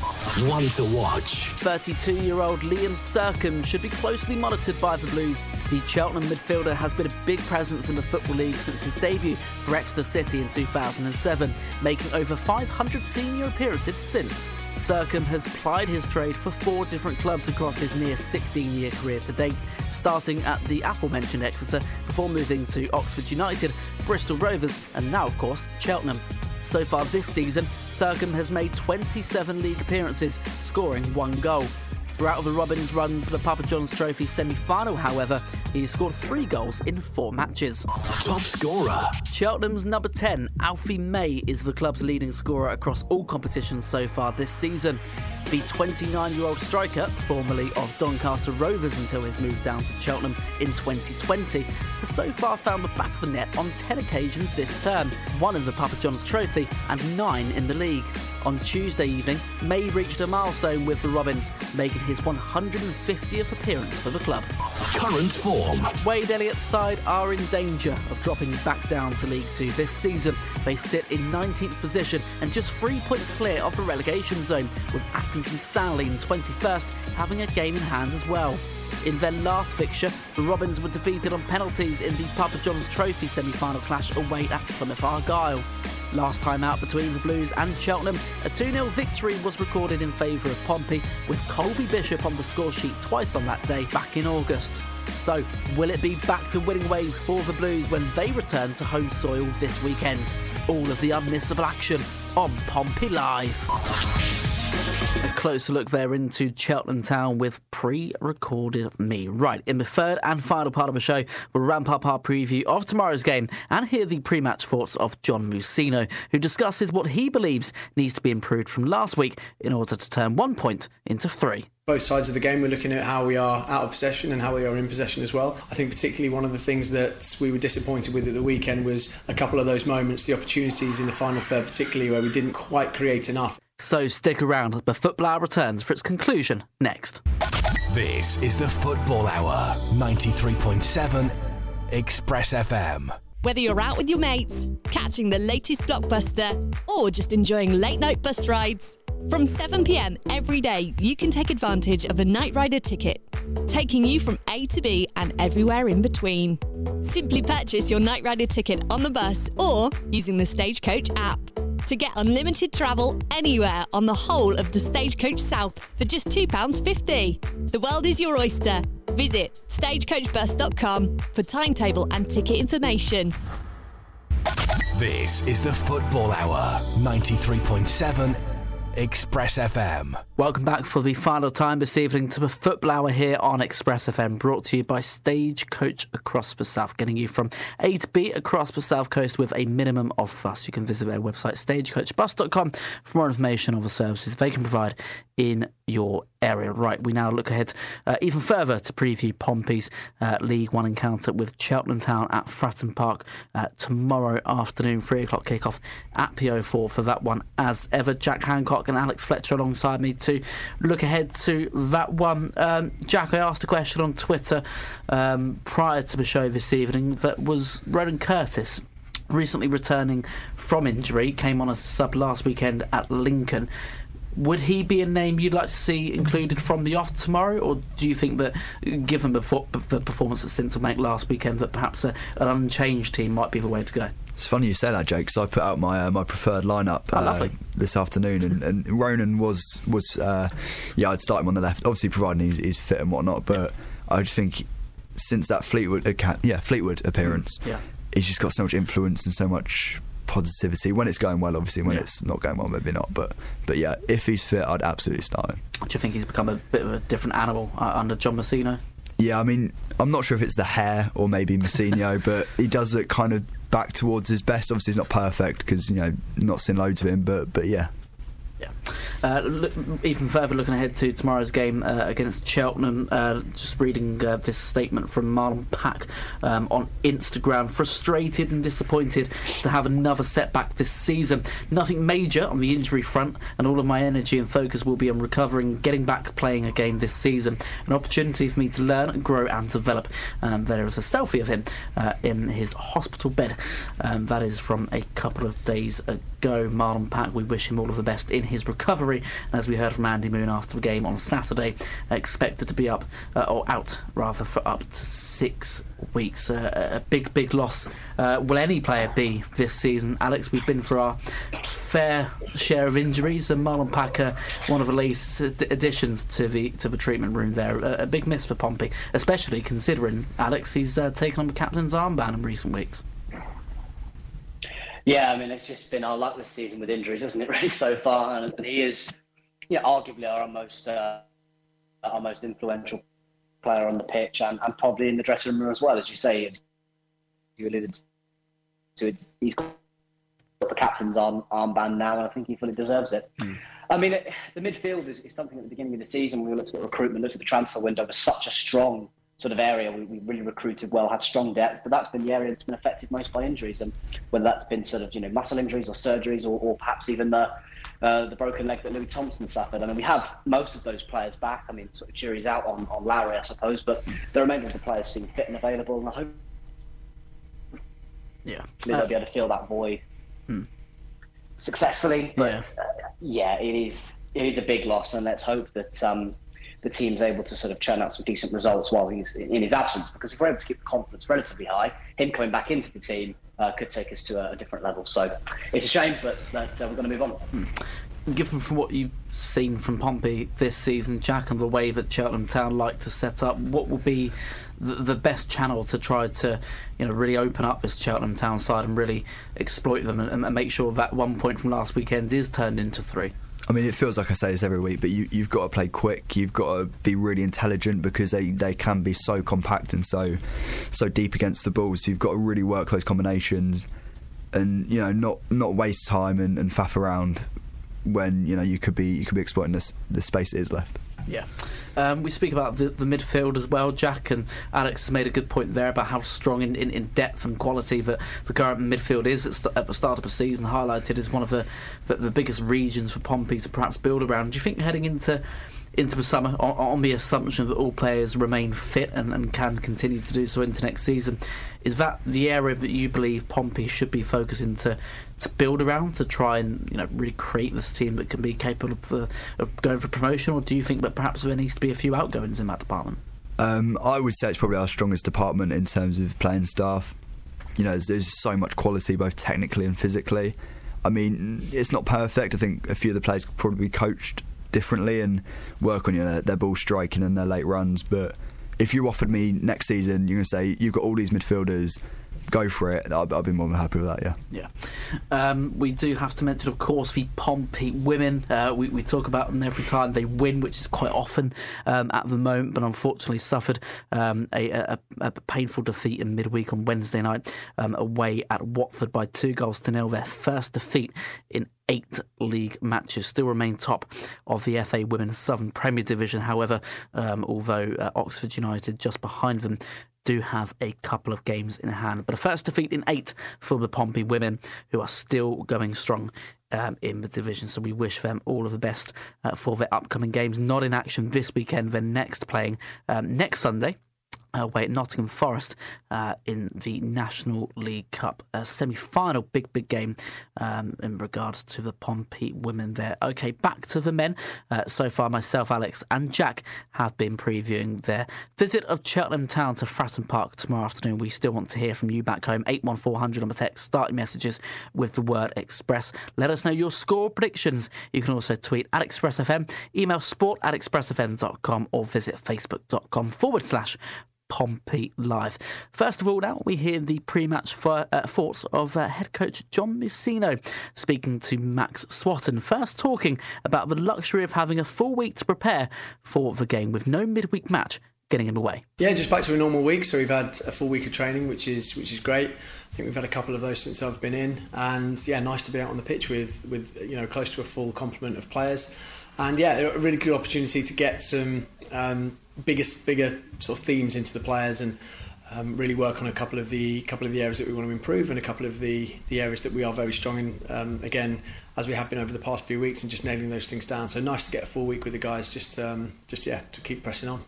One to watch. 32 year old Liam Sercombe should be closely monitored by the Blues. The Cheltenham midfielder has been a big presence in the Football League since his debut for Exeter City in 2007, making over 500 senior appearances since. Sercombe has plied his trade for four different clubs across his near 16 year career to date, starting at the aforementioned Exeter before moving to Oxford United, Bristol Rovers, and now, of course, Cheltenham. So far this season, Sercombe has made 27 league appearances, scoring one goal. Throughout the Robins' run to the Papa John's Trophy semi final, however, he's scored three goals in four matches. Top scorer. Cheltenham's number 10, Alfie May, is the club's leading scorer across all competitions so far this season. The 29 year old striker, formerly of Doncaster Rovers until his move down to Cheltenham in 2020, has so far found the back of the net on 10 occasions this term, one in the Papa John's Trophy and nine in the league. On Tuesday evening, May reached a milestone with the Robins, making his 150th appearance for the club. Current form. Wade Elliott's side are in danger of dropping back down to League Two this season. They sit in 19th position and just three points clear of the relegation zone, with Accrington Stanley in 21st having a game in hand as well. In their last fixture, the Robins were defeated on penalties in the Papa John's Trophy semi final clash away at Plymouth Argyle. Last time out between the Blues and Cheltenham, a 2 0 victory was recorded in favour of Pompey, with Colby Bishop on the score sheet twice on that day back in August. So, will it be back to winning ways for the Blues when they return to home soil this weekend? All of the unmissable action on Pompey Live. A closer look there into Cheltenham Town with pre recorded me. Right, in the third and final part of the show, we'll ramp up our preview of tomorrow's game and hear the pre match thoughts of John Mousinho, who discusses what he believes needs to be improved from last week in order to turn one point into three both sides of the game. We're looking at how we are out of possession and how we are in possession as well. I think particularly one of the things that we were disappointed with at the weekend was a couple of those moments, the opportunities in the final third, particularly where we didn't quite create enough. So stick around. The Football Hour returns for its conclusion next. This is the Football Hour, 93.7 Express FM. Whether you're out with your mates, catching the latest blockbuster, or just enjoying late night bus rides, from 7pm every day, you can take advantage of a Night Rider ticket, taking you from A to B and everywhere in between. Simply purchase your Night Rider ticket on the bus or using the Stagecoach app to get unlimited travel anywhere on the whole of the Stagecoach South for just £2.50. The world is your oyster. Visit stagecoachbus.com for timetable and ticket information. This is the Football Hour, 93.7 Express FM. Welcome back for the final time this evening to the Football Hour here on Express FM, brought to you by Stagecoach across the South, getting you from A to B across the South Coast with a minimum of fuss. You can visit their website, stagecoachbus.com, for more information on the services they can provide in your area. Right, we now look ahead uh, even further to preview Pompey's uh, League One encounter with Cheltenham Town at Fratton Park uh, tomorrow afternoon, 3 o'clock kickoff at PO4 for that one. As ever, Jack Hancock and Alex Fletcher alongside me to look ahead to that one. Um, Jack, I asked a question on Twitter um, prior to the show this evening that was Ronan Curtis recently returning from injury, came on a sub last weekend at Lincoln. Would he be a name you'd like to see included from the off tomorrow, or do you think that, given the, performance at Sincil Bank last weekend, that perhaps a, an unchanged team might be the way to go? It's funny you say that, Jake, because I put out my uh, my preferred lineup Oh, uh, this afternoon, and, and Ronan was was uh, yeah, I'd start him on the left, obviously providing he's, he's fit and whatnot. But I just think since that Fleetwood yeah Fleetwood appearance, Yeah. he's just got so much influence and so much positivity when it's going well. Obviously, when Yeah. it's not going well, maybe not. But but yeah, if he's fit, I'd absolutely start him. Do you think he's become a bit of a different animal uh, under John Mousinho? Yeah, I mean, I'm not sure if it's the hair or maybe Mousinho, but he does look kind of back towards his best. Obviously, he's not perfect because you know not seen loads of him, but but yeah. yeah. Uh, look, even further looking ahead to tomorrow's game uh, against Cheltenham, uh, just reading uh, this statement from Marlon Pack um, on Instagram. Frustrated and disappointed to have another setback this season. Nothing major on the injury front, and all of my energy and focus will be on recovering, getting back playing a game this season. An opportunity for me to learn, grow, and develop. Um, there is a selfie of him uh, in his hospital bed. Um, that is from a couple of days ago. Marlon Pack, we wish him all of the best in his recovery. And as we heard from Andy Moon after the game on Saturday, expected to be up uh, or out rather for up to six weeks. Uh, a big, big loss. Uh, will any player be this season? Alex, we've been for our fair share of injuries, and Marlon Pack, uh, one of the ad- additions to the to the treatment room there. A, a big miss for Pompey, especially considering Alex he's uh, taken on the captain's armband in recent weeks. Yeah, I mean, it's just been our luck this season with injuries, isn't it, really, so far? And, he is, yeah, arguably our most, uh, our most influential player on the pitch and, and probably in the dressing room as well, as you say. as You alluded to it's, he's got the captain's arm, armband now, and I think he fully deserves it. I mean, it, the midfield is, is something at the beginning of the season when we looked at recruitment, looked at the transfer window, was such a strong sort of area. We, we really recruited well, had strong depth, but that's been the area that's been affected most by injuries, and whether that's been sort of you know muscle injuries or surgeries, or, or perhaps even the uh, the broken leg that Louis Thompson suffered. I mean, we have most of those players back. I mean, sort of jury's out on, on Lowery, I suppose, but the remainder of the players seem fit and available, and I hope Yeah. they'll be able to fill that void successfully. But uh, yeah, it is it is a big loss, and let's hope that um, the team's able to sort of churn out some decent results while he's in his absence. Because if we're able to keep the confidence relatively high, him coming back into the team uh, could take us to a, a different level. So it's a shame, but uh, we're going to move on. Given from what you've seen from Pompey this season, Jack, and the way that Cheltenham Town like to set up, what will be the, the best channel to try to, you know, really open up this Cheltenham Town side and really exploit them and, and make sure that one point from last weekend is turned into three? I mean, it feels like I say this every week, but you, you've got to play quick. You've got to be really intelligent because they, they can be so compact and so so deep against the ball. So you've got to really work those combinations, and you know not not waste time and, and faff around when you know you could be you could be exploiting this the space that is left. Yeah. Um, we speak about the, the midfield as well, Jack, and Alex has made a good point there about how strong in, in, in depth and quality that the current midfield is at, st- at the start of the season, highlighted as one of the, the, the biggest regions for Pompey to perhaps build around. Do you think heading into into the summer, on, on the assumption that all players remain fit and, and can continue to do so into next season, is that the area that you believe Pompey should be focusing to to build around to try and you know really create this team that can be capable of, uh, of going for promotion, or do you think that perhaps there needs to be a few outgoings in that department? Um, I would say it's probably our strongest department in terms of playing staff. You know, there's, there's so much quality both technically and physically. I mean, it's not perfect. I think a few of the players could probably be coached differently and work on know, their, their ball striking and their late runs. But if you offered me next season, you're going to say you've got all these midfielders, go for it. I'd, I'd be more than happy with that. Yeah. Yeah. Um, we do have to mention, of course, the Pompey women. Uh, we, we talk about them every time they win, which is quite often um, at the moment, but unfortunately suffered um, a, a, a painful defeat in midweek on Wednesday night um, away at Watford by two goals to nil. Their first defeat in eight league matches. Still remain top of the FA Women's Southern Premier Division. However, um, although uh, Oxford United just behind them do have a couple of games in hand. But a first defeat in eight for the Pompey women, who are still going strong um, in the division. So we wish them all of the best uh, for their upcoming games. Not in action this weekend, then next playing um, next Sunday away at Nottingham Forest uh, in the National League Cup semi final. Big, big game um, in regards to the Pompey women there. Okay, back to the men. Uh, so far, myself, Alex, and Jack have been previewing their visit of Cheltenham Town to Fratton Park tomorrow afternoon. We still want to hear from you back home. 81400 on the text, starting messages with the word Express. Let us know your score predictions. You can also tweet at ExpressFM, email sport at expressfm.com, or visit facebook.com forward slash Pompey Live. First of all, now we hear the pre match uh, thoughts of uh, head coach John Mousinho speaking to Max Swatton. First, talking about the luxury of having a full week to prepare for the game with no midweek match getting in the way. Yeah, just back to a normal week. So we've had a full week of training, which is which is great. I think we've had a couple of those since I've been in, and yeah, nice to be out on the pitch with with you know close to a full complement of players, and yeah, a really good opportunity to get some. Um, biggest bigger sort of themes into the players and um, really work on a couple of the couple of the areas that we want to improve and a couple of the the areas that we are very strong in um, again as we have been over the past few weeks and just nailing those things down so nice to get a full week with the guys just um, just yeah to keep pressing on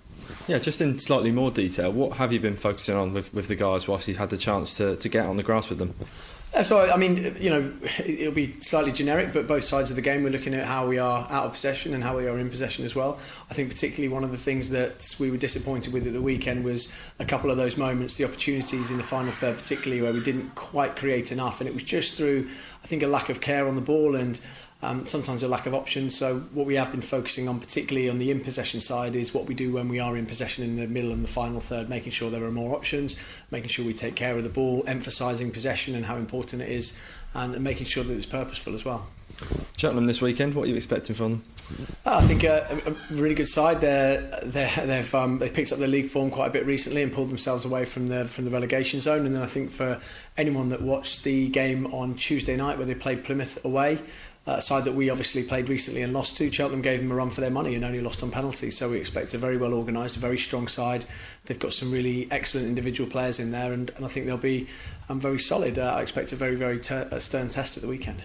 yeah just in slightly more detail what have you been focusing on with, with the guys whilst you had the chance to, to get on the grass with them Uh, so I mean, you know, it'll be slightly generic, but both sides of the game, we're looking at how we are out of possession and how we are in possession as well. I think particularly one of the things that we were disappointed with at the weekend was a couple of those moments, the opportunities in the final third, particularly where we didn't quite create enough, and it was just through, I think, a lack of care on the ball and um, sometimes a lack of options. So what we have been focusing on, particularly on the in possession side, is what we do when we are in possession in the middle and the final third, making sure there are more options, making sure we take care of the ball, emphasising possession and how important it is, and making sure that it's purposeful as well. Cheltenham this weekend, what are you expecting from them? I think uh, a, a really good side. They're, they're, they've um, they picked up their league form quite a bit recently and pulled themselves away from the from the relegation zone. And then I think for anyone that watched the game on Tuesday night where they played Plymouth away, a side that we obviously played recently and lost to. Cheltenham gave them a run for their money and only lost on penalties. So we expect a very well organised, a very strong side. They've got some really excellent individual players in there, and, and I think they'll be um, very solid. Uh, I expect a very, very ter- a stern test at the weekend.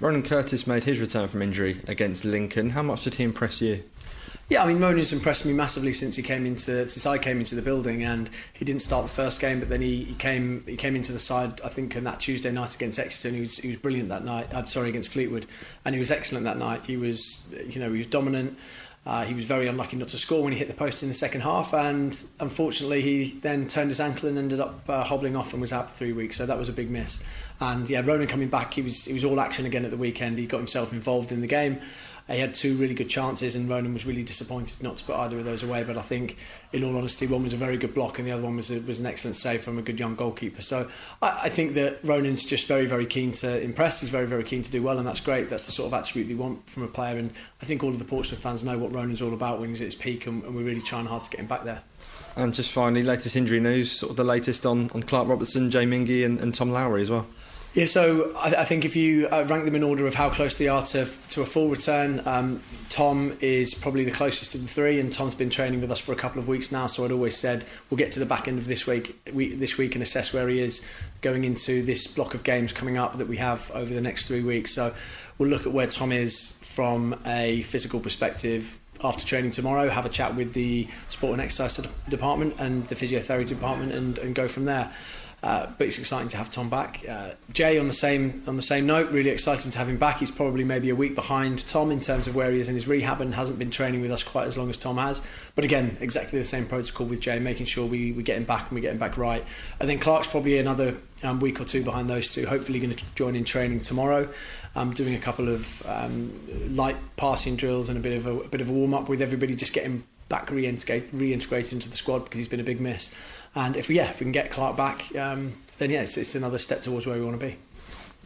Ronan Curtis made his return from injury against Lincoln. How much did he impress you? Yeah, I mean, Ronan's impressed me massively since he came into since I came into the building, and he didn't start the first game, but then he, he came he came into the side. I think on that Tuesday night against Exeter, and he was he was brilliant that night. I'm sorry against Fleetwood, and he was excellent that night. He was you know he was dominant. Uh, he was very unlucky not to score when he hit the post in the second half, and unfortunately, he then turned his ankle and ended up uh, hobbling off and was out for three weeks. So that was a big miss. And yeah, Ronan coming back, he was he was all action again at the weekend. He got himself involved in the game. He had two really good chances, and Ronan was really disappointed not to put either of those away. But I think, in all honesty, one was a very good block, and the other one was a, was an excellent save from a good young goalkeeper. So I, I think that Ronan's just very, very keen to impress. He's very, very keen to do well, and that's great. That's the sort of attribute you want from a player. And I think all of the Portsmouth fans know what Ronan's all about when he's at his peak, and, and we're really trying hard to get him back there. And just finally, latest injury news, sort of the latest on, on Clark Robertson, Jay Mingi, and, and Tom Lowery as well. Yeah, so I, I think if you uh, rank them in order of how close they are to to a full return, um, Tom is probably the closest of the three, and Tom's been training with us for a couple of weeks now. So I'd always said we'll get to the back end of this week, we, this week, and assess where he is going into this block of games coming up that we have over the next three weeks. So we'll look at where Tom is from a physical perspective after training tomorrow, have a chat with the sport and exercise department and the physiotherapy department, and, and go from there. Uh, but it's exciting to have Tom back. Uh, Jay, on the same on the same note, really exciting to have him back. He's probably maybe a week behind Tom in terms of where he is in his rehab and hasn't been training with us quite as long as Tom has. But again, exactly the same protocol with Jay, making sure we, we get him back and we get him back right. I think Clark's probably another um, week or two behind those two. Hopefully, going to join in training tomorrow. I'm doing a couple of um, light passing drills and a bit of a, a bit of a warm up with everybody, just getting back reintegrate, reintegrated into the squad because he's been a big miss. And if we, yeah, if we can get Clark back, um, then yeah, it's, it's another step towards where we want to be.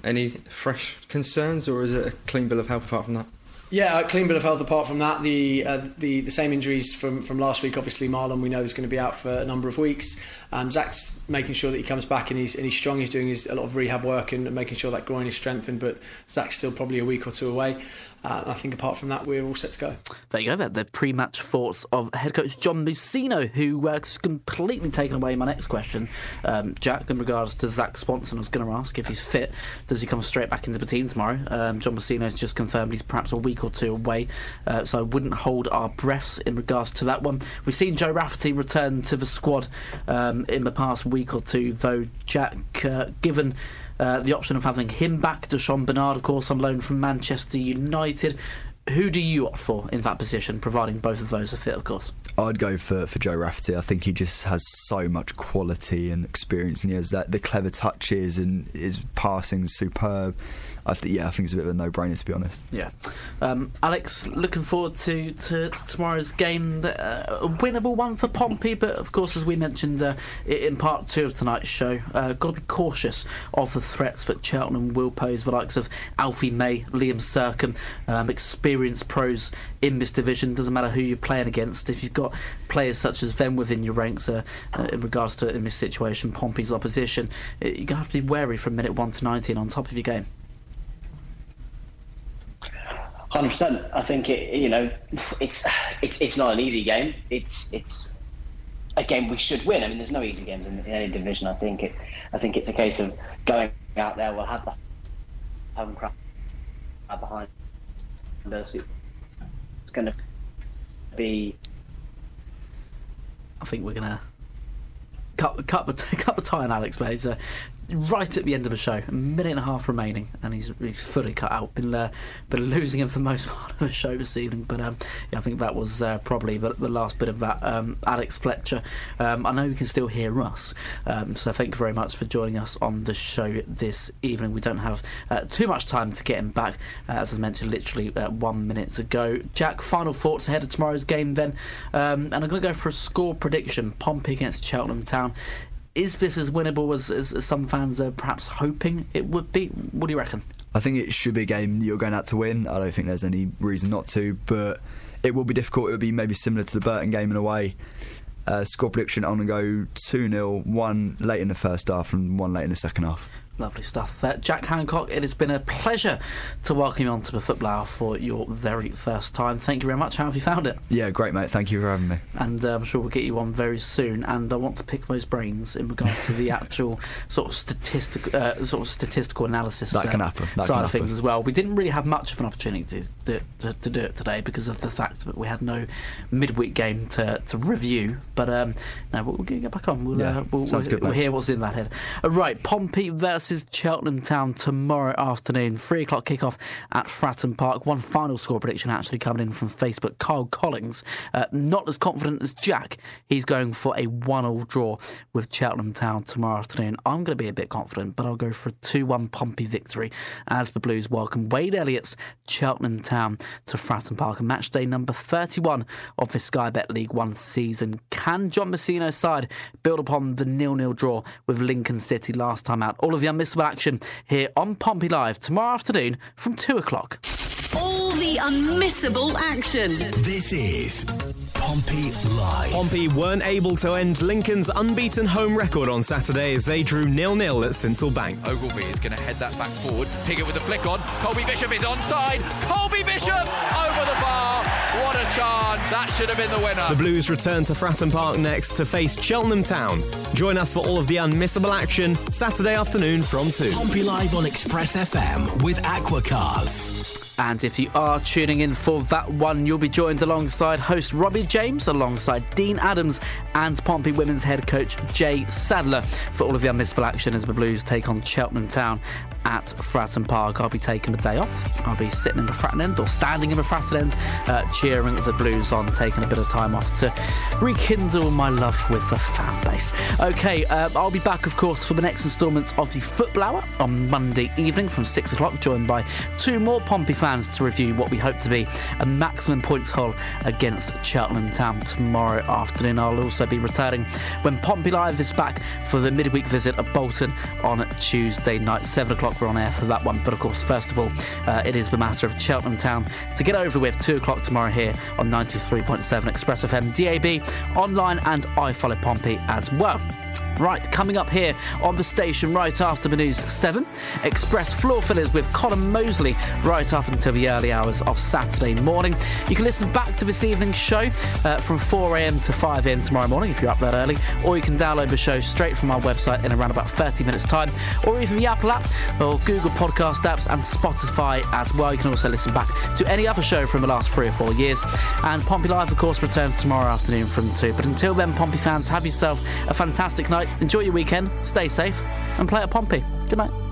Any fresh concerns, or is it a clean bill of health apart from that? Yeah, a clean bill of health apart from that. The uh, the the same injuries from, from last week. Obviously, Marlon we know is going to be out for a number of weeks. Um, Zak's making sure that he comes back and he's and he's strong. He's doing his, a lot of rehab work and making sure that groin is strengthened. But Zak's still probably a week or two away. Uh, I think apart from that, we're all set to go. There you go. The pre-match thoughts of head coach John Mousinho, who uh, completely taken away my next question, um, Jack, in regards to Zak Swanson. I was going to ask if he's fit. Does he come straight back into the team tomorrow? Um, John has just confirmed he's perhaps a week or two away, uh, so I wouldn't hold our breaths in regards to that one. We've seen Joe Rafferty return to the squad um, in the past week or two, though. Jack, uh, given uh, the option of having him back, Di'Shon Bernard, of course, on loan from Manchester United. Schweizer Who do you opt for in that position, providing both of those are fit, of course? I'd go for, for Joe Rafferty. I think he just has so much quality and experience, and he has that the clever touches and his passing is superb. I th- yeah, I think it's a bit of a no-brainer to be honest. Yeah, um, Alex, looking forward to, to tomorrow's game. Uh, a winnable one for Pompey, but of course, as we mentioned uh, in part two of tonight's show, uh, got to be cautious of the threats that Cheltenham will pose. The likes of Alfie May, Liam Sercombe, um, experienced pros in this division. Doesn't matter who you're playing against. If you've got players such as them within your ranks, uh, uh, in regards to in this situation, Pompey's opposition, uh, you're gonna have to be wary from minute one to 19 on top of your game. Hundred percent. I think it. You know, it's it's it's not an easy game. It's it's a game we should win. I mean, there's no easy games in, in any division. I think it. I think it's a case of going out there. We'll have the home crowd behind us. It's going to be. I think we're gonna cut cut the cut the tie on Alex, but he's uh, right at the end of the show, a minute and a half remaining, and he's, he's fully cut out. Been uh, been losing him for most part of the show this evening, but um, yeah, I think that was uh, probably the, the, last bit of that. Um, Alex Fletcher, um, I know you can still hear us, um, so thank you very much for joining us on the show this evening. We don't have uh, too much time to get him back, uh, as I mentioned, literally uh, one minute ago. Jack, final thoughts ahead of tomorrow's game, then, um, and I'm going to go for a score prediction: Pompey against Cheltenham Town is this as winnable as, as, some fans are perhaps hoping it would be? What do you reckon? I think it should be a game you're going out to win. I don't think there's any reason not to, but it will be difficult. It will be maybe similar to the Burton game in a way. Uh, score prediction, I'm going to go 2 0, one late in the first half and one late in the second half. Lovely stuff. Uh, Jack Hancock, it has been a pleasure to welcome you onto the Football Hour for your very first time. Thank you very much. How have you found it? Yeah, great, mate. Thank you for having me. And uh, I'm sure we'll get you on very soon. And I want to pick those brains in regards to the actual sort of statistical, uh, sort of statistical analysis that can uh, happen. That side can of things as well. We didn't really have much of an opportunity to, to, to, do it today because of the fact that we had no midweek game to, to review. But um, no, we'll, we'll get back on. We'll, yeah, uh, we'll, sounds we'll, good. We'll hear what's in that head. right, Pompey versus Cheltenham Town tomorrow afternoon, three o'clock kickoff at Fratton Park. One final score prediction actually coming in from Facebook. Carl Collins, uh, not as confident as Jack. He's going for a one-all draw with Cheltenham Town tomorrow afternoon. I'm going to be a bit confident, but I'll go for a two-one Pompey victory as the Blues welcome Wade Elliott's Cheltenham Town to Fratton Park. And match day number 31 of the Sky Bet League One season. Can John Mousinho's side build upon the nil-nil draw with Lincoln City last time out? All of the unmissable action here on Pompey Live tomorrow afternoon from 2 o'clock. All the unmissable action. This is Pompey Live. Pompey weren't able to end Lincoln's unbeaten home record on Saturday as they drew nil-nil at Sincil Bank. Ogilvie is going to head that back forward. Pigott with a flick on. Colby Bishop is onside. Colby Bishop over the bar. What a chance. That should have been the winner. The Blues return to Fratton Park next to face Cheltenham Town. Join us for all of the unmissable action Saturday afternoon from 2. Pompey Live on Express FM with Aquacars. And if you are tuning in for that one, you'll be joined alongside host Robbie James, alongside Dean Adams and Pompey women's head coach Jay Sadler for all of the unmissable action as the Blues take on Cheltenham Town at Fratton Park. I'll be taking the day off. I'll be sitting in the Fratton end or standing in the Fratton end, uh, cheering the Blues on, taking a bit of time off to rekindle my love with the fan base. Okay, uh, I'll be back, of course, for the next instalment of the Football Hour on Monday evening from 6 o'clock, joined by two more Pompey fans to review what we hope to be a maximum points haul against Cheltenham Town tomorrow afternoon. I'll also be returning when Pompey Live is back for the midweek visit at Bolton on Tuesday night, 7 o'clock. We're on air for that one. But of course, first of all, uh, it is the matter of Cheltenham Town to get over with 2 o'clock tomorrow here on 93.7 Express FM, DAB, online, and I Follow Pompey as well. Right, coming up here on the station right after the news 7, Express floor fillers with Colin Mosley right up until the early hours of Saturday morning. You can listen back to this evening's show uh, from 4am to 5am tomorrow morning if you're up that early, or you can download the show straight from our website in around about 30 minutes' time, or even the Apple app or Google podcast apps and Spotify as well. You can also listen back to any other show from the last three or four years. And Pompey Live, of course, returns tomorrow afternoon from 2. But until then, Pompey fans, have yourself a fantastic night. Enjoy your weekend, stay safe, and play at Pompey. Good night.